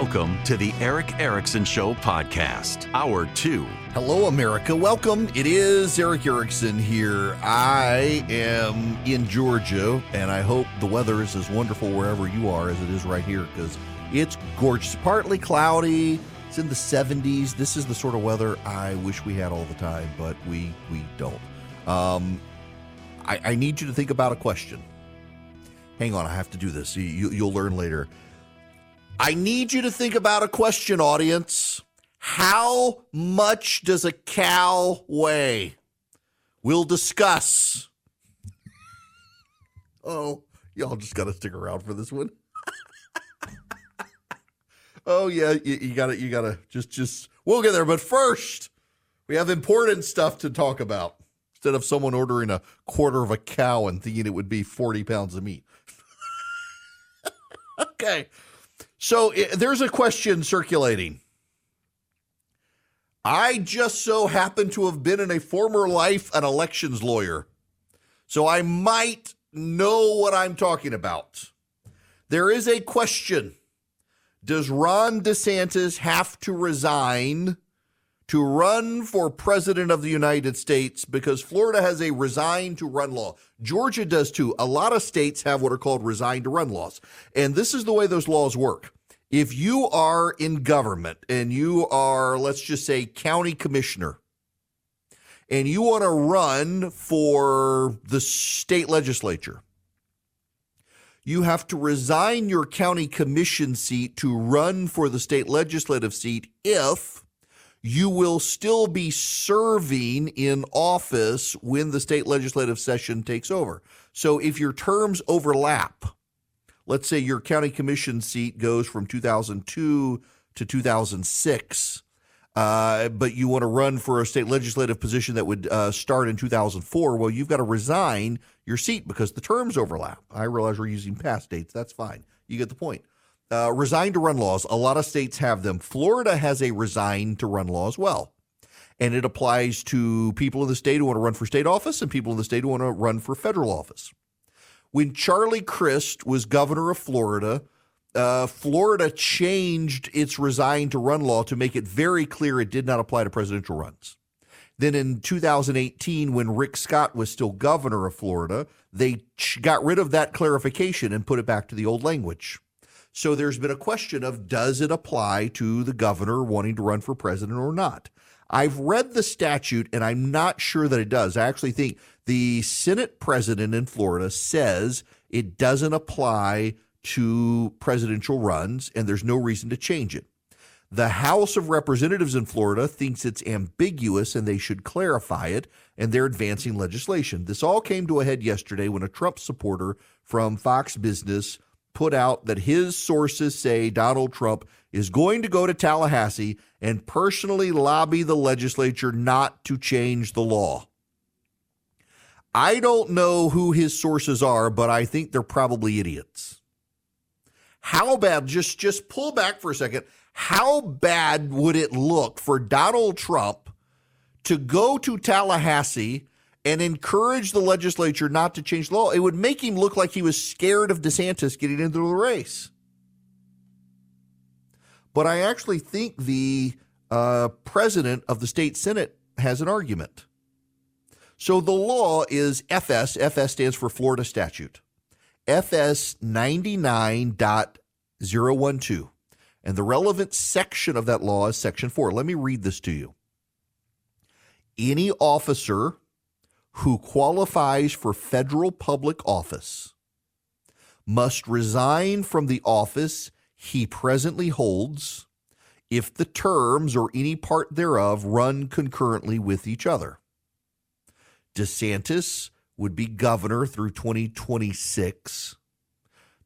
Welcome to the Erick Erickson Show podcast, Hour 2. Hello, America. Welcome. It is Erick Erickson here. I am in Georgia, and I hope the weather is as wonderful wherever you are as it is right here because it's gorgeous. Partly cloudy. It's in the 70s. This is the sort of weather I wish we had all the time, but we we don't. Um, I, I need you to think about a question. Hang on, I have to do this. You, you'll learn later. I need you to think about a question, audience. How much does a cow weigh? We'll discuss. oh, y'all just got to stick around for this one. oh yeah, you, got to you got to just just we'll get there. But first, we have important stuff to talk about. Instead of someone ordering a quarter of a cow and thinking it would be forty pounds of meat. okay. So there's a question circulating. I just so happen to have been in a former life an elections lawyer. So I might know what I'm talking about. There is a question Does Ron DeSantis have to resign to run for president of the United States because Florida has a resign to run law. Georgia does too. A lot of states have what are called resign to run laws. And this is the way those laws work. If you are in government and you are, let's just say, county commissioner, and you want to run for the state legislature, you have to resign your county commission seat to run for the state legislative seat if you will still be serving in office when the state legislative session takes over. So if your terms overlap, let's say your county commission seat goes from 2002 to 2006, uh, but you want to run for a state legislative position that would uh, start in 2004, well, you've got to resign your seat because the terms overlap. I realize we're using past dates. That's fine. You get the point uh, resign to run laws. A lot of states have them. Florida has a resign to run law as well. And it applies to people in the state who want to run for state office and people in the state who want to run for federal office. When Charlie Crist was governor of Florida, uh, Florida changed its resign to run law to make it very clear it did not apply to presidential runs. Then in 2018, when Rick Scott was still governor of Florida, they got rid of that clarification and put it back to the old language. So there's been a question of does it apply to the governor wanting to run for president or not? I've read the statute and I'm not sure that it does. I actually think the Senate president in Florida says it doesn't apply to presidential runs and there's no reason to change it. The House of Representatives in Florida thinks it's ambiguous and they should clarify it, and they're advancing legislation. This all came to a head yesterday when a Trump supporter from Fox Business put out that his sources say Donald Trump is going to go to Tallahassee and personally lobby the legislature not to change the law. I don't know who his sources are, but I think they're probably idiots. How bad just just pull back for a second. How bad would it look for Donald Trump to go to Tallahassee and encourage the legislature not to change the law. It would make him look like he was scared of DeSantis getting into the race. But I actually think the uh, president of the state senate has an argument. So the law is FS. FS stands for Florida statute. FS 99.012. And the relevant section of that law is section 4. Let me read this to you. Any officer who qualifies for federal public office must resign from the office he presently holds if the terms or any part thereof run concurrently with each other. DeSantis would be governor through 2026.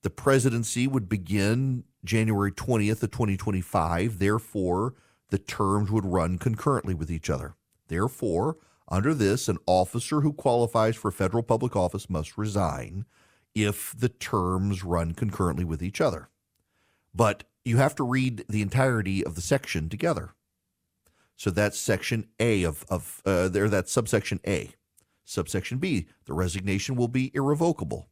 The presidency would begin January 20th of 2025. Therefore, the terms would run concurrently with each other. Therefore, under this, an officer who qualifies for federal public office must resign if the terms run concurrently with each other. But you have to read the entirety of the section together. So that's section A of, of uh, there, that's subsection A. Subsection B, the resignation will be irrevocable.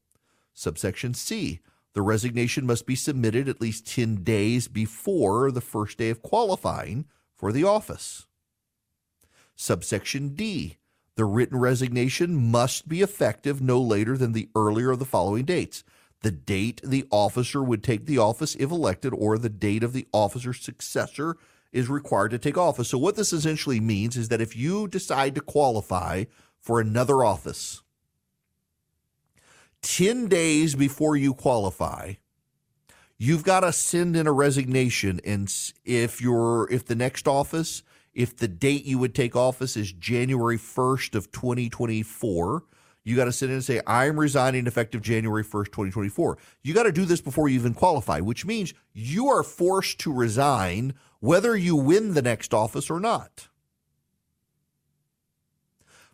Subsection C, The resignation must be submitted at least 10 days before the first day of qualifying for the office. Subsection D. The written resignation must be effective no later than the earlier of the following dates the date the officer would take the office if elected, or the date of the officer's successor is required to take office. So, what this essentially means is that if you decide to qualify for another office, 10 days before you qualify, you've got to send in a resignation. And if you're, if the next office, if the date you would take office is January 1st of 2024, you got to sit in and say, I'm resigning effective January 1st, 2024. You got to do this before you even qualify, which means you are forced to resign whether you win the next office or not.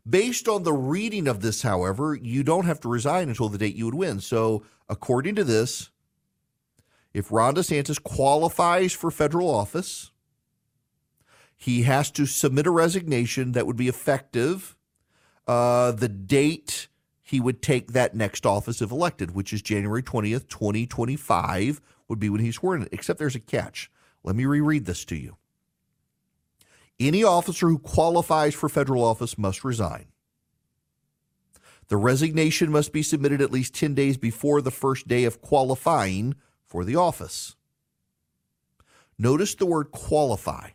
Based on the reading of this, however, you don't have to resign until the date you would win. So, according to this, if Ron DeSantis qualifies for federal office, he has to submit a resignation that would be effective uh, the date he would take that next office if elected, which is January 20th, 2025, would be when he's sworn in. Except there's a catch. Let me reread this to you. Any officer who qualifies for federal office must resign. The resignation must be submitted at least 10 days before the first day of qualifying for the office. Notice the word qualify.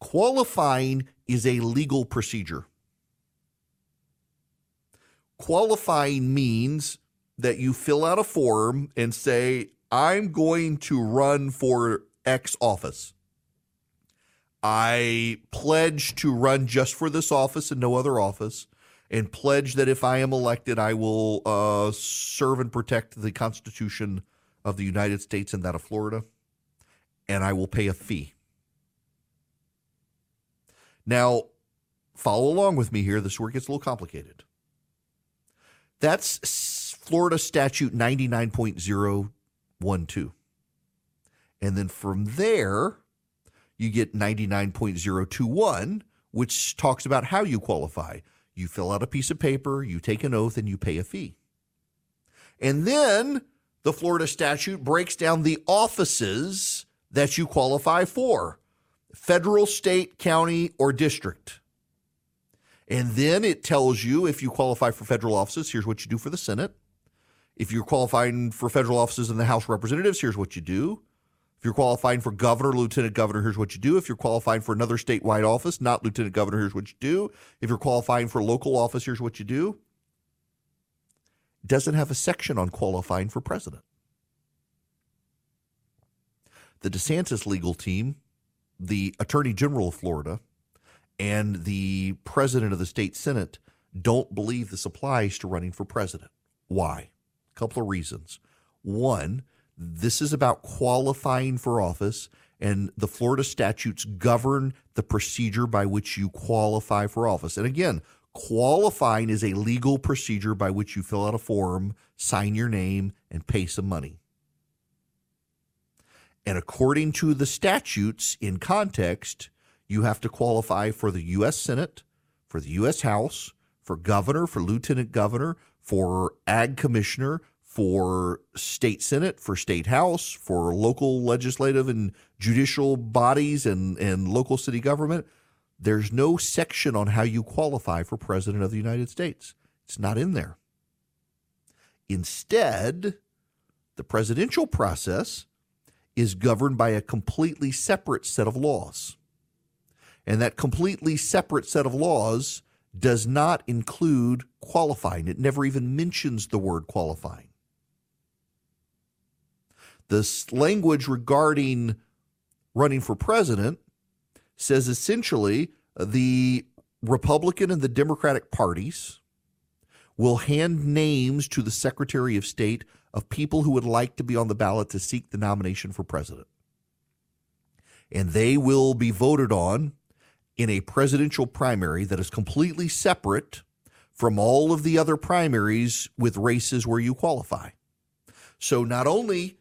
Qualifying is a legal procedure. Qualifying means that you fill out a form and say, I'm going to run for X office. I pledge to run just for this office and no other office, and pledge that if I am elected, I will uh, serve and protect the Constitution of the United States and that of Florida, and I will pay a fee. Now, follow along with me here. This is where it gets a little complicated. That's Florida Statute 99.012. And then from there, you get 99.021, which talks about how you qualify. You fill out a piece of paper, you take an oath, and you pay a fee. And then the Florida statute breaks down the offices that you qualify for federal, state, county, or district. And then it tells you if you qualify for federal offices, here's what you do for the Senate. If you're qualifying for federal offices in the House of Representatives, here's what you do. If you're qualifying for governor, lieutenant governor, here's what you do. If you're qualifying for another statewide office, not lieutenant governor, here's what you do. If you're qualifying for local office, here's what you do. Doesn't have a section on qualifying for president. The DeSantis legal team, the Attorney General of Florida, and the president of the state senate don't believe this applies to running for president. Why? A couple of reasons. One, this is about qualifying for office, and the Florida statutes govern the procedure by which you qualify for office. And again, qualifying is a legal procedure by which you fill out a form, sign your name, and pay some money. And according to the statutes in context, you have to qualify for the U.S. Senate, for the U.S. House, for governor, for lieutenant governor, for ag commissioner, for state senate, for state house, for local legislative and judicial bodies and, and local city government. There's no section on how you qualify for president of the United States. It's not in there. Instead, the presidential process is governed by a completely separate set of laws. And that completely separate set of laws does not include qualifying. It never even mentions the word qualifying. The language regarding running for president says essentially the Republican and the Democratic parties will hand names to the Secretary of State of people who would like to be on the ballot to seek the nomination for president. And they will be voted on in a presidential primary that is completely separate from all of the other primaries with races where you qualify. So not only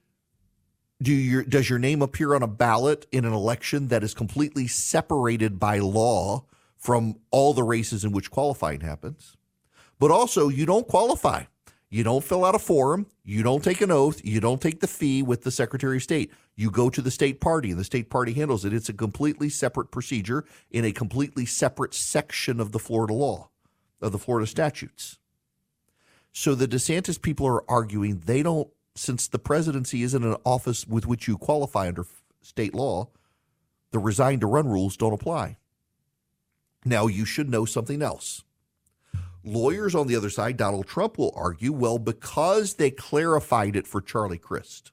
do your does your name appear on a ballot in an election that is completely separated by law from all the races in which qualifying happens, but also you don't qualify. You don't fill out a form. You don't take an oath. You don't take the fee with the Secretary of State. You go to the state party, and the state party handles it. It's a completely separate procedure in a completely separate section of the Florida law, of the Florida statutes. So the DeSantis people are arguing they don't, since the presidency isn't an office with which you qualify under state law, the resign to run rules don't apply. Now, you should know something else Lawyers on the other side, Donald Trump will argue, well, because they clarified it for Charlie Crist.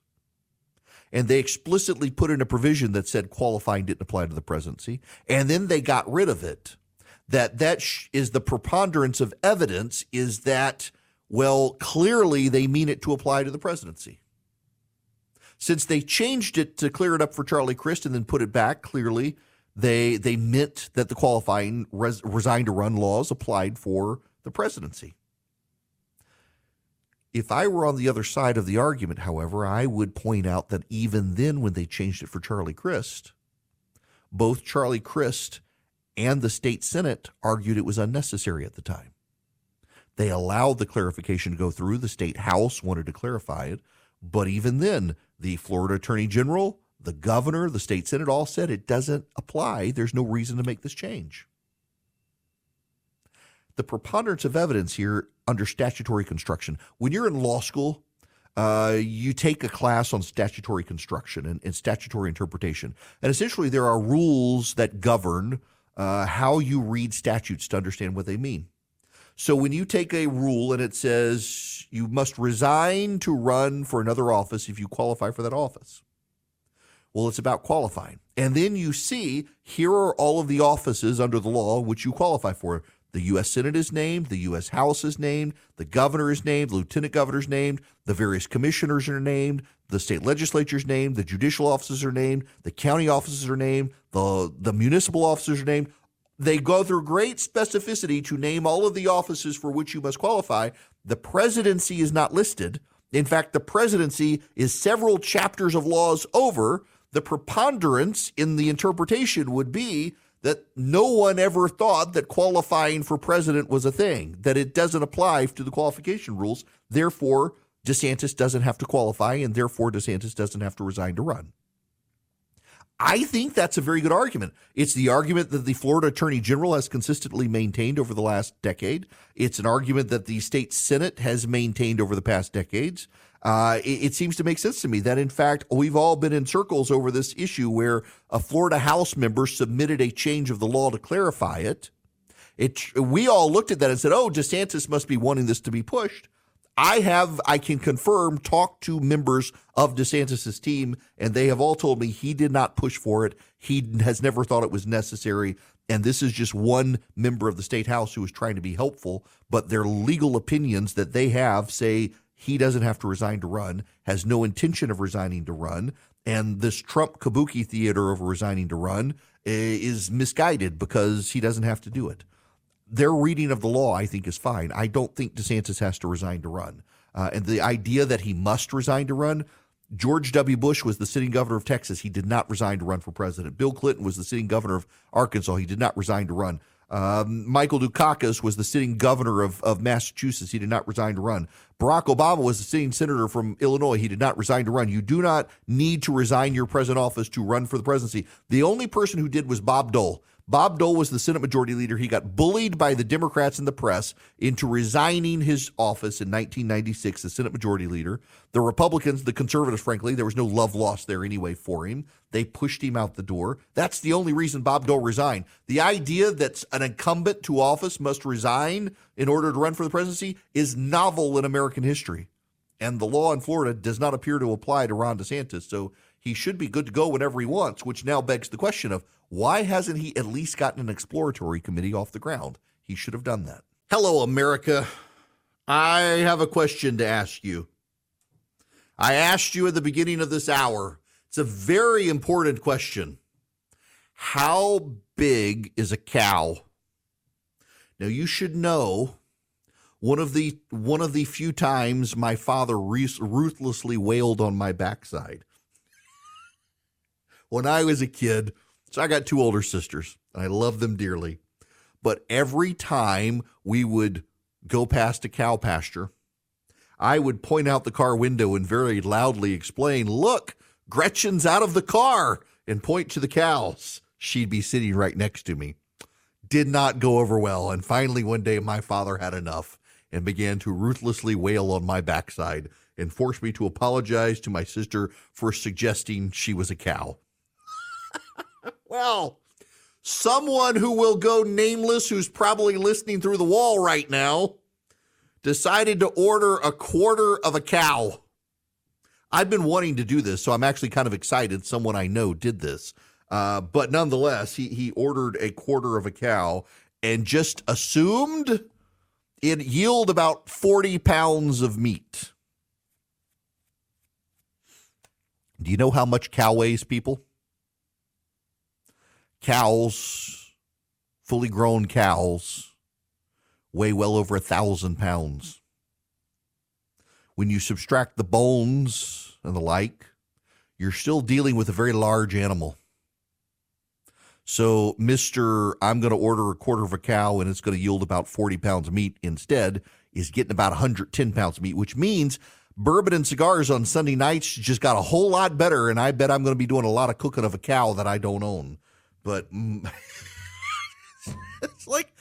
And they explicitly put in a provision that said qualifying didn't apply to the presidency, and then they got rid of it, that that sh- is the preponderance of evidence is that, well, clearly they mean it to apply to the presidency. Since they changed it to clear it up for Charlie Crist and then put it back, clearly they they meant that the qualifying res- resign to run laws applied for the presidency. If I were on the other side of the argument, however, I would point out that even then, when they changed it for Charlie Crist, both Charlie Crist and the state Senate argued it was unnecessary at the time. They allowed the clarification to go through. The state House wanted to clarify it. But even then, the Florida Attorney General, the governor, the state Senate all said it doesn't apply. There's no reason to make this change the preponderance of evidence here under statutory construction. When you're in law school, uh, you take a class on statutory construction and, and, statutory interpretation. And essentially, there are rules that govern uh, how you read statutes to understand what they mean. So when you take a rule and it says you must resign to run for another office if you qualify for that office. Well, it's about qualifying. And then you see here are all of the offices under the law which you qualify for. The U.S. Senate is named, the U.S. House is named, the governor is named, the lieutenant governor is named, the various commissioners are named, the state legislature is named, the judicial offices are named, the county offices are named, the, the municipal officers are named. They go through great specificity to name all of the offices for which you must qualify. The presidency is not listed. In fact, the presidency is several chapters of laws over. The preponderance in the interpretation would be that no one ever thought that qualifying for president was a thing, that it doesn't apply to the qualification rules. Therefore, DeSantis doesn't have to qualify, and therefore DeSantis doesn't have to resign to run. I think that's a very good argument. It's the argument that the Florida Attorney General has consistently maintained over the last decade. It's an argument that the state Senate has maintained over the past decades uh, it, it, seems to make sense to me that, in fact, we've all been in circles over this issue where a Florida House member submitted a change of the law to clarify it. It we all looked at that and said, "Oh, DeSantis must be wanting this to be pushed." I have, I can confirm, talked to members of DeSantis's team, and they have all told me he did not push for it. He has never thought it was necessary. And this is just one member of the state house who is trying to be helpful, but their legal opinions that they have say he doesn't have to resign to run, has no intention of resigning to run. And this Trump kabuki theater of resigning to run eh, is misguided because he doesn't have to do it. Their reading of the law, I think, is fine. I don't think DeSantis has to resign to run. Uh, and the idea that he must resign to run, George W. Bush was the sitting governor of Texas. He did not resign to run for president. Bill Clinton was the sitting governor of Arkansas. He did not resign to run. Um, Michael Dukakis was the sitting governor of, of Massachusetts. He did not resign to run. Barack Obama was the sitting senator from Illinois. He did not resign to run. You do not need to resign your present office to run for the presidency. The only person who did was Bob Dole. Bob Dole was the Senate Majority Leader. He got bullied by the Democrats and the press into resigning his office in 1996 as Senate Majority Leader. The Republicans, the conservatives, frankly, there was no love lost there anyway for him. They pushed him out the door. That's the only reason Bob Dole resigned. The idea that an incumbent to office must resign in order to run for the presidency is novel in American history. And the law in Florida does not appear to apply to Ron DeSantis. So he should be good to go whenever he wants, which now begs the question of why hasn't he at least gotten an exploratory committee off the ground? He should have done that. Hello, America. I have a question to ask you. I asked you at the beginning of this hour. It's a very important question. How big is a cow? Now you should know one of the one of the few times my father ruthlessly wailed on my backside. when I was a kid, so I got two older sisters, and I love them dearly. But every time we would go past a cow pasture, I would point out the car window and very loudly explain, Look, Gretchen's out of the car, and point to the cows. She'd be sitting right next to me. Did not go over well. And finally, one day, my father had enough and began to ruthlessly wail on my backside and forced me to apologize to my sister for suggesting she was a cow. Well, someone who will go nameless, who's probably listening through the wall right now, decided to order a quarter of a cow. I've been wanting to do this, so I'm actually kind of excited someone I know did this. Uh, but nonetheless, he, he ordered a quarter of a cow and just assumed it yield about 40 pounds of meat. Do you know how much cow weighs, people? Cows, fully grown cows, weigh well over a thousand pounds. When you subtract the bones and the like, you're still dealing with a very large animal. So, Mr. I'm going to order a quarter of a cow and it's going to yield about 40 pounds of meat instead is getting about 110 pounds of meat, which means bourbon and cigars on Sunday nights just got a whole lot better. And I bet I'm going to be doing a lot of cooking of a cow that I don't own. But it's like,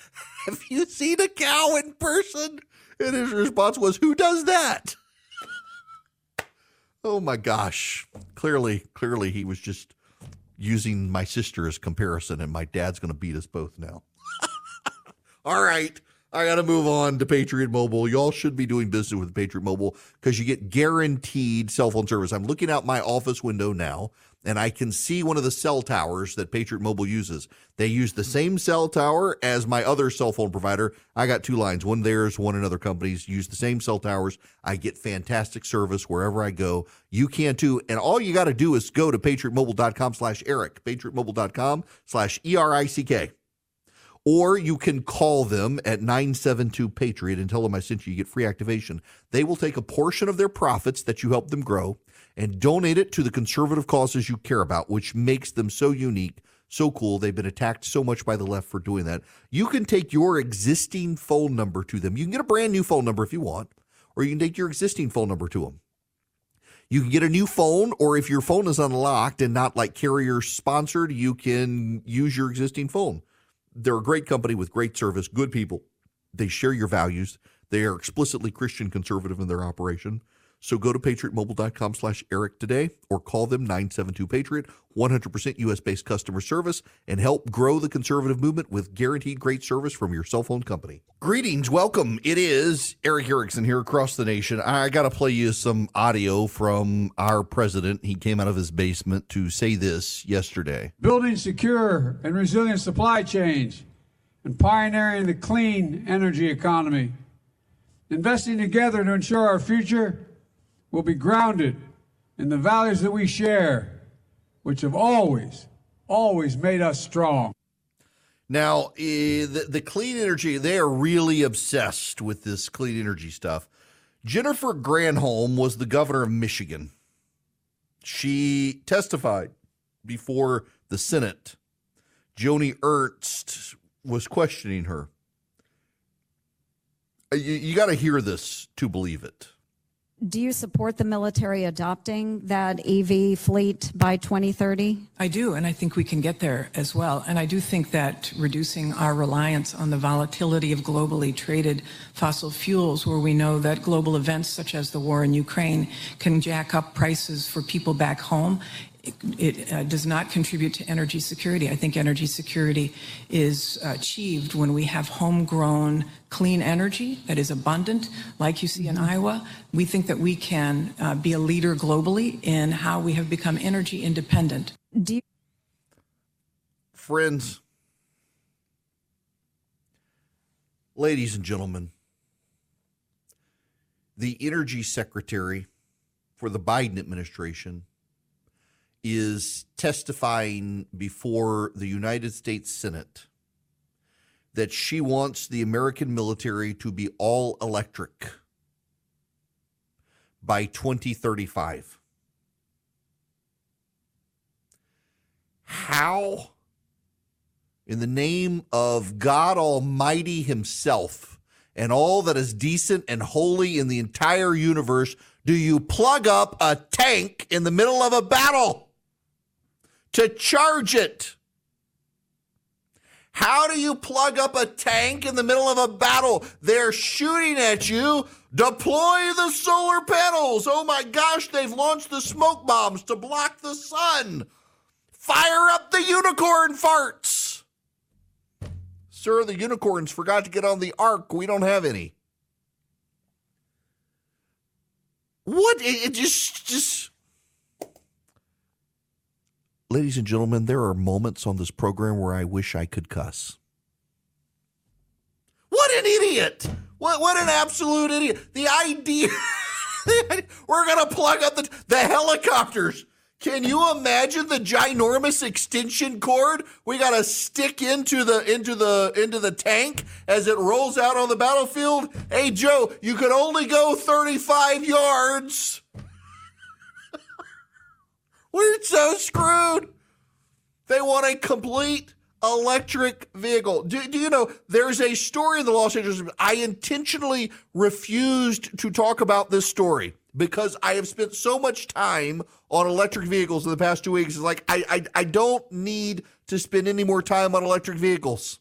have you seen a cow in person? And his response was, Who does that? oh my gosh. Clearly, clearly he was just using my sister as comparison, and my dad's going to beat us both now. All right. I got to move on to Patriot Mobile. Y'all should be doing business with Patriot Mobile because you get guaranteed cell phone service. I'm looking out my office window now and I can see one of the cell towers that Patriot Mobile uses. They use the mm-hmm. same cell tower as my other cell phone provider. I got two lines, one theirs, one another company's. Use the same cell towers. I get fantastic service wherever I go. You can too. And all you got to do is go to patriotmobile.com slash Erick, patriotmobile.com slash E-R-I-C-K. Or you can call them at 972 Patriot and tell them I sent you. You get free activation. They will take a portion of their profits that you help them grow and donate it to the conservative causes you care about, which makes them so unique, so cool. They've been attacked so much by the left for doing that. You can take your existing phone number to them. You can get a brand new phone number if you want, or you can take your existing phone number to them. You can get a new phone, or if your phone is unlocked and not like carrier sponsored, you can use your existing phone. They're a great company with great service, good people. They share your values. They are explicitly Christian conservative in their operation. So go to patriotmobile.com slash Erick today or call them 972-PATRIOT, 100% U.S.-based customer service, and help grow the conservative movement with guaranteed great service from your cell phone company. Greetings. Welcome. It is Erick Erickson here across the nation. I got to play you some audio from our president. He came out of his basement to say this yesterday. Building secure and resilient supply chains and pioneering the clean energy economy. Investing together to ensure our future will be grounded in the values that we share, which have always, always made us strong. Now, eh, the, the clean energy, they are really obsessed with this clean energy stuff. Jennifer Granholm was the governor of Michigan. She testified before the Senate. Joni Ernst was questioning her. You, you got to hear this to believe it. Do you support the military adopting that EV fleet by 2030? I do, and I think we can get there as well. And I do think that reducing our reliance on the volatility of globally traded fossil fuels, where we know that global events such as the war in Ukraine can jack up prices for people back home, it, it uh, does not contribute to energy security. I think energy security is achieved when we have homegrown clean energy that is abundant, like you see in mm-hmm. Iowa. We think that we can uh, be a leader globally in how we have become energy independent. You- Friends, ladies and gentlemen, the energy secretary for the Biden administration is testifying before the United States Senate that she wants the American military to be all electric by 2035. How, in the name of God Almighty Himself and all that is decent and holy in the entire universe do you plug up a tank in the middle of a battle to charge it? How do you plug up a tank in the middle of a battle? They're shooting at you. Deploy the solar panels. Oh my gosh, they've launched the smoke bombs to block the sun. Fire up the unicorn farts. Sir, the unicorns forgot to get on the ark. We don't have any. What? It, just, just. Ladies and gentlemen, there are moments on this program where I wish I could cuss. What an idiot! What, what an absolute idiot! The idea we're gonna plug up the the helicopters. Can you imagine the ginormous extension cord we got to stick into the into the into the tank as it rolls out on the battlefield? Hey Joe, you can only go 35 yards. We're so screwed. They want a complete electric vehicle. Do, do, you know there's a story in the Los Angeles? I intentionally refused to talk about this story because I have spent so much time on electric vehicles in the past two weeks. It's like I, I I don't need to spend any more time on electric vehicles.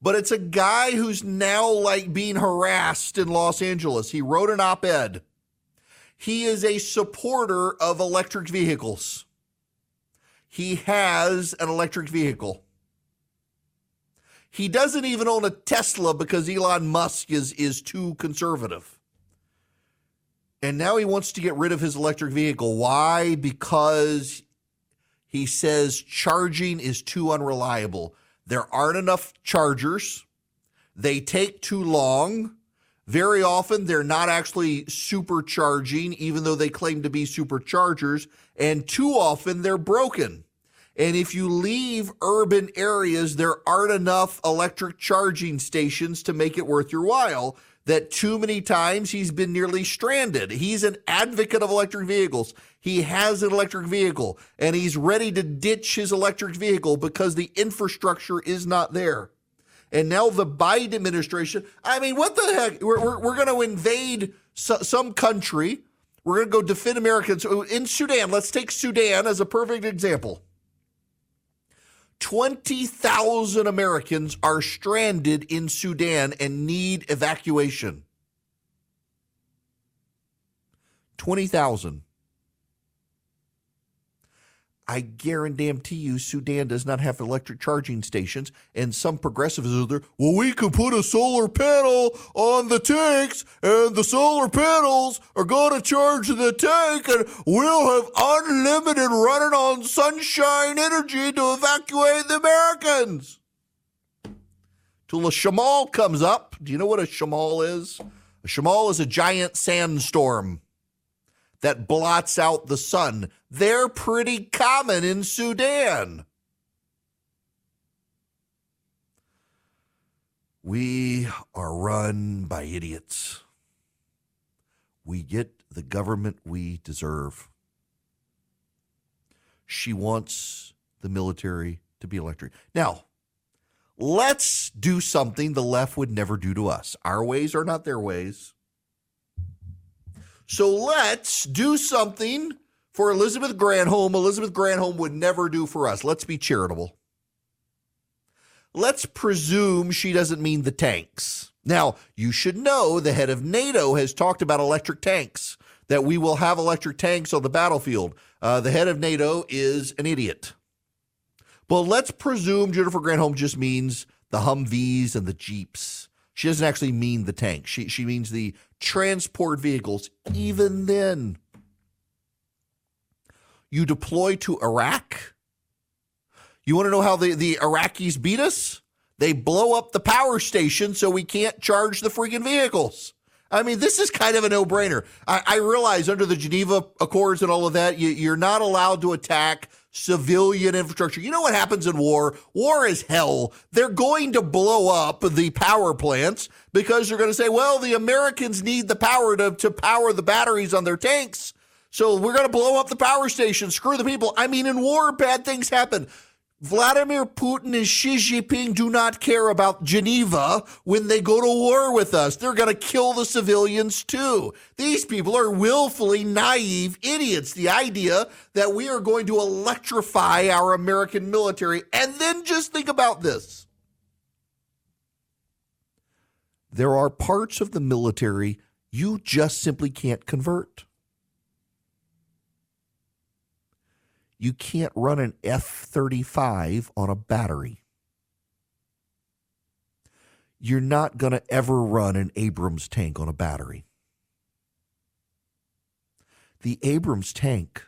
But it's a guy who's now like being harassed in Los Angeles. He wrote an op-ed. He is a supporter of electric vehicles. He has an electric vehicle. He doesn't even own a Tesla because Elon Musk is is too conservative. And now he wants to get rid of his electric vehicle. Why? Because he says charging is too unreliable. There aren't enough chargers. They take too long. Very often, they're not actually supercharging, even though they claim to be superchargers. And too often, they're broken. And if you leave urban areas, there aren't enough electric charging stations to make it worth your while that too many times he's been nearly stranded. He's an advocate of electric vehicles. He has an electric vehicle and he's ready to ditch his electric vehicle because the infrastructure is not there. And now the Biden administration, I mean, what the heck? We're, we're, we're going to invade so, some country. We're going to go defend Americans oh, in Sudan. Let's take Sudan as a perfect example. 20,000 Americans are stranded in Sudan and need evacuation. 20,000. I guarantee you, Sudan does not have electric charging stations, and some progressives are there. Well, we could put a solar panel on the tanks, and the solar panels are going to charge the tank, and we'll have unlimited running on sunshine energy to evacuate the Americans. Till a shamal comes up. Do you know what a shamal is? A shamal is a giant sandstorm that blots out the sun. They're pretty common in Sudan. We are run by idiots. We get the government we deserve. She wants the military to be electric. Now, let's do something the left would never do to us. Our ways are not their ways. So let's do something for Elizabeth Granholm. Elizabeth Granholm would never do for us. Let's be charitable. Let's presume she doesn't mean the tanks. Now, you should know the head of NATO has talked about electric tanks, that we will have electric tanks on the battlefield. Uh, the head of NATO is an idiot. But let's presume Jennifer Granholm just means the Humvees and the Jeeps. She doesn't actually mean the tank. She she means the transport vehicles. Even then, you deploy to Iraq. You want to know how the, the Iraqis beat us? They blow up the power station so we can't charge the freaking vehicles. I mean, this is kind of a no brainer. I, I, realize under the Geneva Accords and all of that, you, you're not allowed to attack civilian infrastructure. You know what happens in war? War is hell. They're going to blow up the power plants because they're going to say, well, the Americans need the power to, to power the batteries on their tanks. So we're going to blow up the power station, screw the people. I mean, in war, bad things happen. Vladimir Putin and Xi Jinping do not care about Geneva when they go to war with us. They're going to kill the civilians too. These people are willfully naive idiots. The idea that we are going to electrify our American military. And then just think about this there are parts of the military you just simply can't convert. You can't run an F 35 on a battery. You're not going to ever run an Abrams tank on a battery. The Abrams tank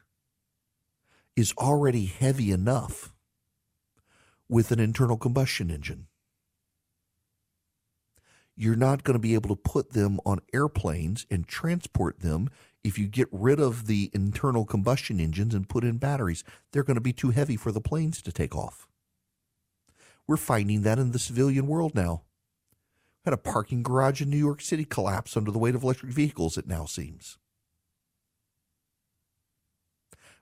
is already heavy enough with an internal combustion engine. You're not going to be able to put them on airplanes and transport them if you get rid of the internal combustion engines and put in batteries, they're going to be too heavy for the planes to take off. We're finding that in the civilian world now. Had a parking garage in New York City collapse under the weight of electric vehicles, it now seems.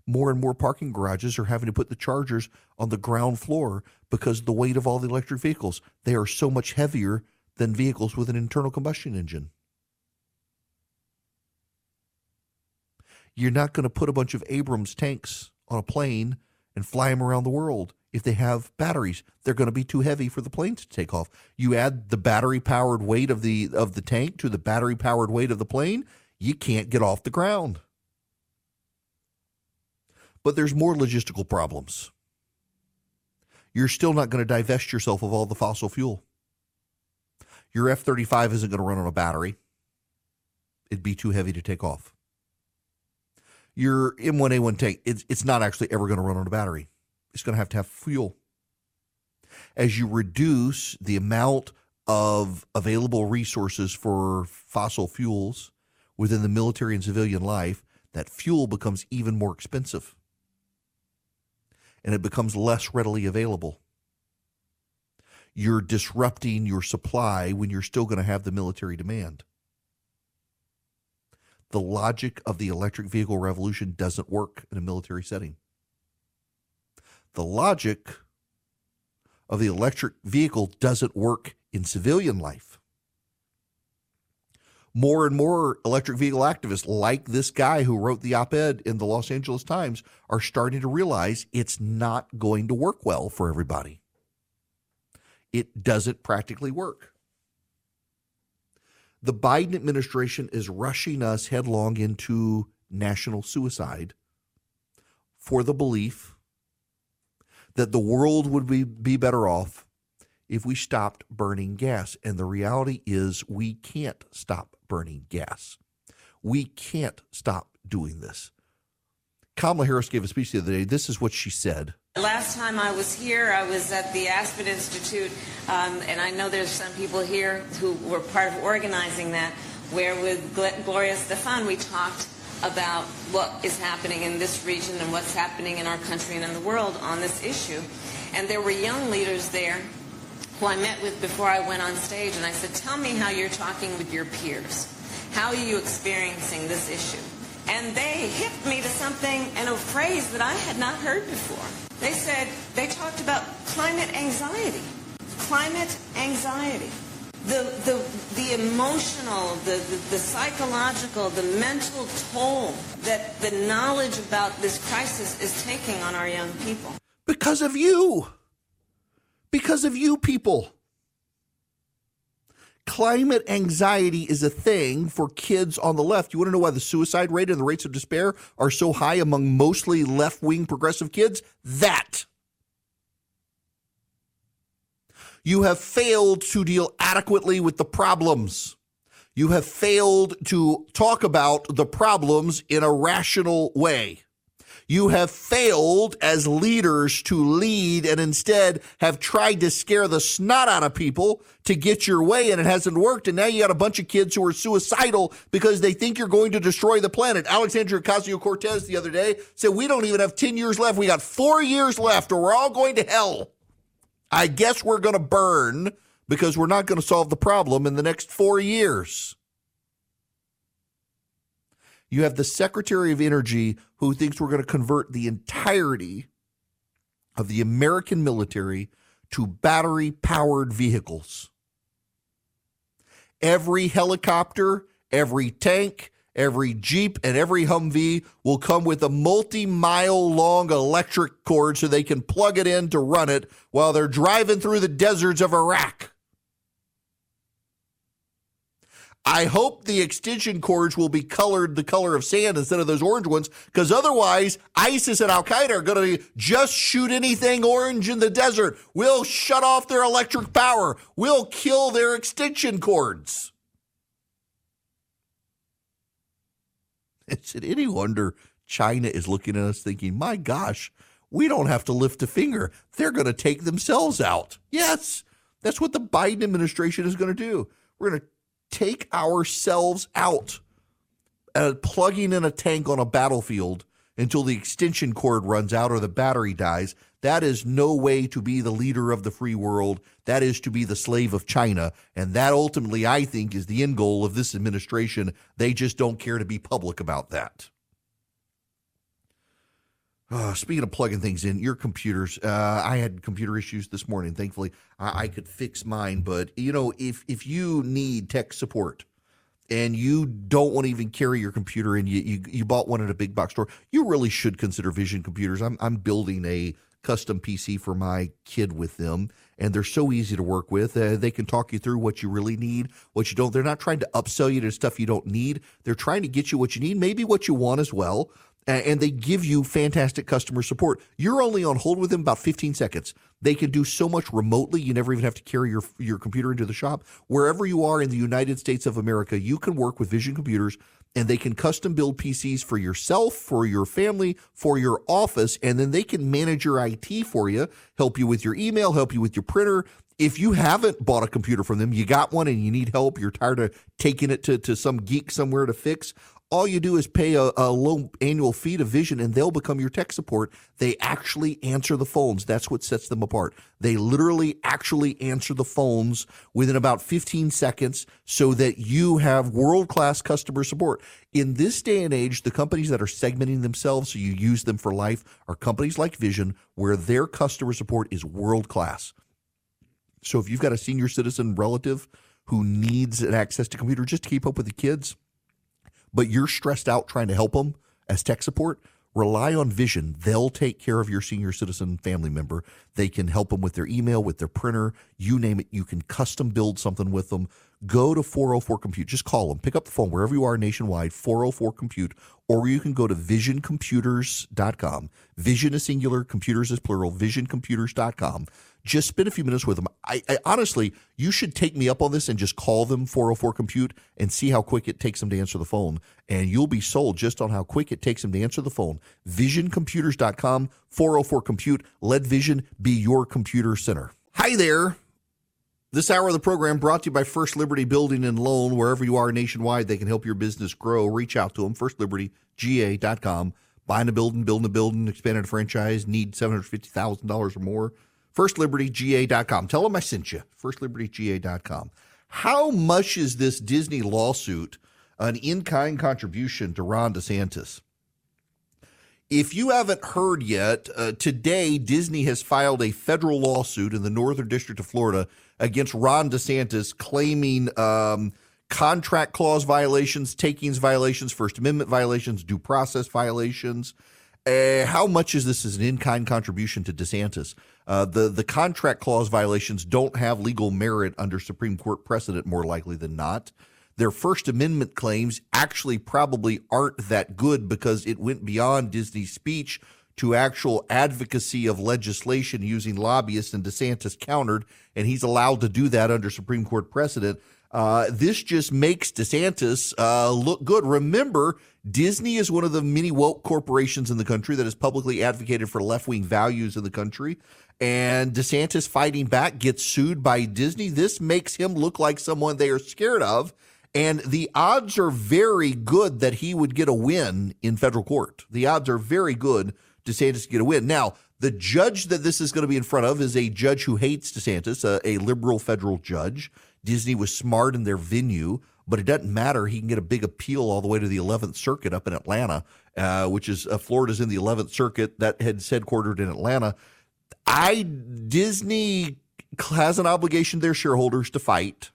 More and more parking garages are having to put the chargers on the ground floor because the weight of all the electric vehicles. They are so much heavier than vehicles with an internal combustion engine. You're not going to put a bunch of Abrams tanks on a plane and fly them around the world if they have batteries. They're going to be too heavy for the plane to take off. You add the battery powered weight of the of the tank to the battery powered weight of the plane, you can't get off the ground. But there's more logistical problems. You're still not going to divest yourself of all the fossil fuel. Your F 35 isn't going to run on a battery, it'd be too heavy to take off your M1A1 tank, it's, it's not actually ever going to run on a battery. It's going to have to have fuel. As you reduce the amount of available resources for fossil fuels within the military and civilian life, that fuel becomes even more expensive and it becomes less readily available. You're disrupting your supply when you're still going to have the military demand the logic of the electric vehicle revolution doesn't work in a military setting. The logic of the electric vehicle doesn't work in civilian life. More and more electric vehicle activists, like this guy who wrote the op ed in the Los Angeles Times, are starting to realize it's not going to work well for everybody. It doesn't practically work the Biden administration is rushing us headlong into national suicide for the belief that the world would be, be better off if we stopped burning gas. And the reality is, we can't stop burning gas. We can't stop doing this. Kamala Harris gave a speech the other day. This is what she said. Last time I was here, I was at the Aspen Institute, um, and I know there's some people here who were part of organizing that, where with Gloria Estefan we talked about what is happening in this region and what's happening in our country and in the world on this issue. And there were young leaders there who I met with before I went on stage, and I said, tell me how you're talking with your peers. How are you experiencing this issue? And they hit me to something and a phrase that I had not heard before. They said, they talked about climate anxiety. Climate anxiety. The, the, the emotional, the, the, the psychological, the mental toll that the knowledge about this crisis is taking on our young people. Because of you. Because of you people climate anxiety is a thing for kids on the left. You want to know why the suicide rate and the rates of despair are so high among mostly left wing progressive kids? That. You have failed to deal adequately with the problems. You have failed to talk about the problems in a rational way. You have failed as leaders to lead and instead have tried to scare the snot out of people to get your way and it hasn't worked. And now you got a bunch of kids who are suicidal because they think you're going to destroy the planet. Alexandria Ocasio Cortez the other day said, We don't even have 10 years left. We got four years left or we're all going to hell. I guess we're going to burn because we're not going to solve the problem in the next four years. You have the Secretary of Energy who thinks we're going to convert the entirety of the American military to battery powered vehicles. Every helicopter, every tank, every Jeep, and every Humvee will come with a multi mile long electric cord so they can plug it in to run it while they're driving through the deserts of Iraq. I hope the extension cords will be colored the color of sand instead of those orange ones, because otherwise, ISIS and Al Qaeda are going to just shoot anything orange in the desert. We'll shut off their electric power. We'll kill their extension cords. Is it any wonder China is looking at us thinking, my gosh, we don't have to lift a finger. They're going to take themselves out. Yes, that's what the Biden administration is going to do. We're going to take ourselves out uh, plugging in a tank on a battlefield until the extension cord runs out or the battery dies. That is no way to be the leader of the free world. That is to be the slave of China. And that ultimately, I think, is the end goal of this administration. They just don't care to be public about that. Uh, speaking of plugging things in, your computers. Uh, I had computer issues this morning. Thankfully, I, I could fix mine. But you know, if if you need tech support and you don't want to even carry your computer and you, you you bought one at a big box store, you really should consider Vision Computers. I'm I'm building a custom PC for my kid with them, and they're so easy to work with. Uh, they can talk you through what you really need, what you don't. They're not trying to upsell you to stuff you don't need. They're trying to get you what you need, maybe what you want as well and they give you fantastic customer support. You're only on hold with them about 15 seconds. They can do so much remotely. You never even have to carry your your computer into the shop. Wherever you are in the United States of America, you can work with Vision Computers and they can custom build PCs for yourself, for your family, for your office, and then they can manage your IT for you, help you with your email, help you with your printer. If you haven't bought a computer from them, you got one and you need help, you're tired of taking it to, to some geek somewhere to fix, all you do is pay a, a, low annual fee to Vision and they'll become your tech support. They actually answer the phones. That's what sets them apart. They literally actually answer the phones within about 15 seconds so that you have world class customer support. In this day and age, the companies that are segmenting themselves so you use them for life are companies like Vision where their customer support is world class. So if you've got a senior citizen relative who needs access to computer just to keep up with the kids, but you're stressed out trying to help them as tech support, rely on Vision. They'll take care of your senior citizen family member. They can help them with their email, with their printer, you name it. You can custom build something with them. Go to 404 Compute. Just call them. Pick up the phone wherever you are nationwide, 404 Compute, or you can go to visioncomputers.com. Vision is singular, computers is plural, visioncomputers.com just spend a few minutes with them. I, I, honestly, you should take me up on this and just call them 404 Compute and see how quick it takes them to answer the phone. And you'll be sold just on how quick it takes them to answer the phone. VisionComputers.com, 404 Compute. Let Vision be your computer center. Hi there. This hour of the program brought to you by First Liberty Building and Loan. Wherever you are nationwide, they can help your business grow. Reach out to them, firstlibertyga.com. Buying a building, building a building, expanding a franchise, need $750,000 or more FirstLibertyGA.com. Tell them I sent you. FirstLibertyGA.com. How much is this Disney lawsuit an in kind contribution to Ron DeSantis? If you haven't heard yet, uh, today Disney has filed a federal lawsuit in the Northern District of Florida against Ron DeSantis, claiming um, contract clause violations, takings violations, First Amendment violations, due process violations. Uh, how much is this as an in-kind contribution to DeSantis? Uh, the the contract clause violations don't have legal merit under Supreme Court precedent, more likely than not. Their First Amendment claims actually probably aren't that good because it went beyond Disney's speech to actual advocacy of legislation using lobbyists, and DeSantis countered, and he's allowed to do that under Supreme Court precedent. Uh, this just makes DeSantis uh, look good. Remember, Disney is one of the many woke corporations in the country that has publicly advocated for left wing values in the country. And DeSantis fighting back gets sued by Disney. This makes him look like someone they are scared of. And the odds are very good that he would get a win in federal court. The odds are very good DeSantis to get a win. Now, the judge that this is going to be in front of is a judge who hates DeSantis, a, a liberal federal judge. Disney was smart in their venue but it doesn't matter. He can get a big appeal all the way to the 11th Circuit up in Atlanta, uh, which is uh, Florida's in the 11th Circuit that had headquartered in Atlanta. I Disney has an obligation to their shareholders to fight.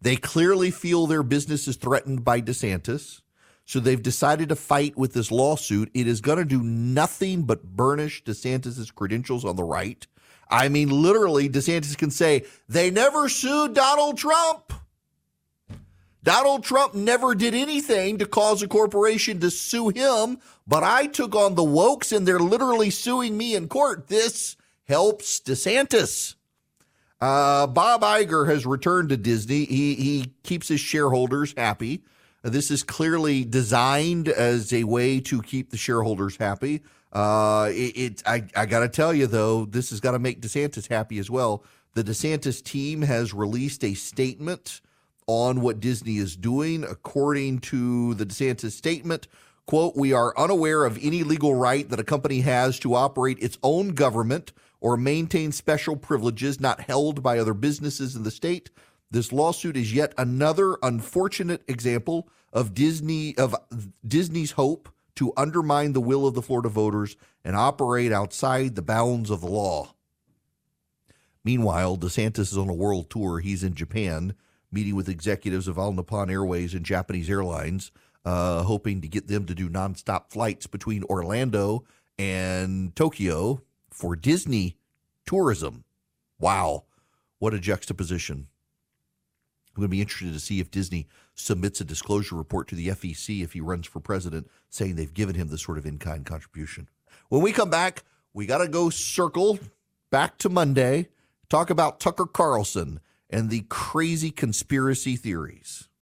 They clearly feel their business is threatened by DeSantis. So they've decided to fight with this lawsuit. It is going to do nothing but burnish DeSantis' credentials on the right. I mean, literally, DeSantis can say, they never sued Donald Trump. Donald Trump never did anything to cause a corporation to sue him, but I took on the wokes and they're literally suing me in court. This helps DeSantis. Uh, Bob Iger has returned to Disney. He, he keeps his shareholders happy. This is clearly designed as a way to keep the shareholders happy. Uh, it, it I, I got to tell you though, this has got to make DeSantis happy as well. The DeSantis team has released a statement on what Disney is doing. According to the DeSantis statement, quote, we are unaware of any legal right that a company has to operate its own government or maintain special privileges not held by other businesses in the state. This lawsuit is yet another unfortunate example of Disney of Disney's hope to undermine the will of the Florida voters and operate outside the bounds of the law. Meanwhile, DeSantis is on a world tour. He's in Japan meeting with executives of All Nippon Airways and Japanese Airlines, uh, hoping to get them to do nonstop flights between Orlando and Tokyo for Disney tourism. Wow, what a juxtaposition. I'm going to be interested to see if Disney submits a disclosure report to the FEC if he runs for president, saying they've given him this sort of in kind contribution. When we come back, we got to go circle back to Monday, talk about Tucker Carlson and the crazy conspiracy theories.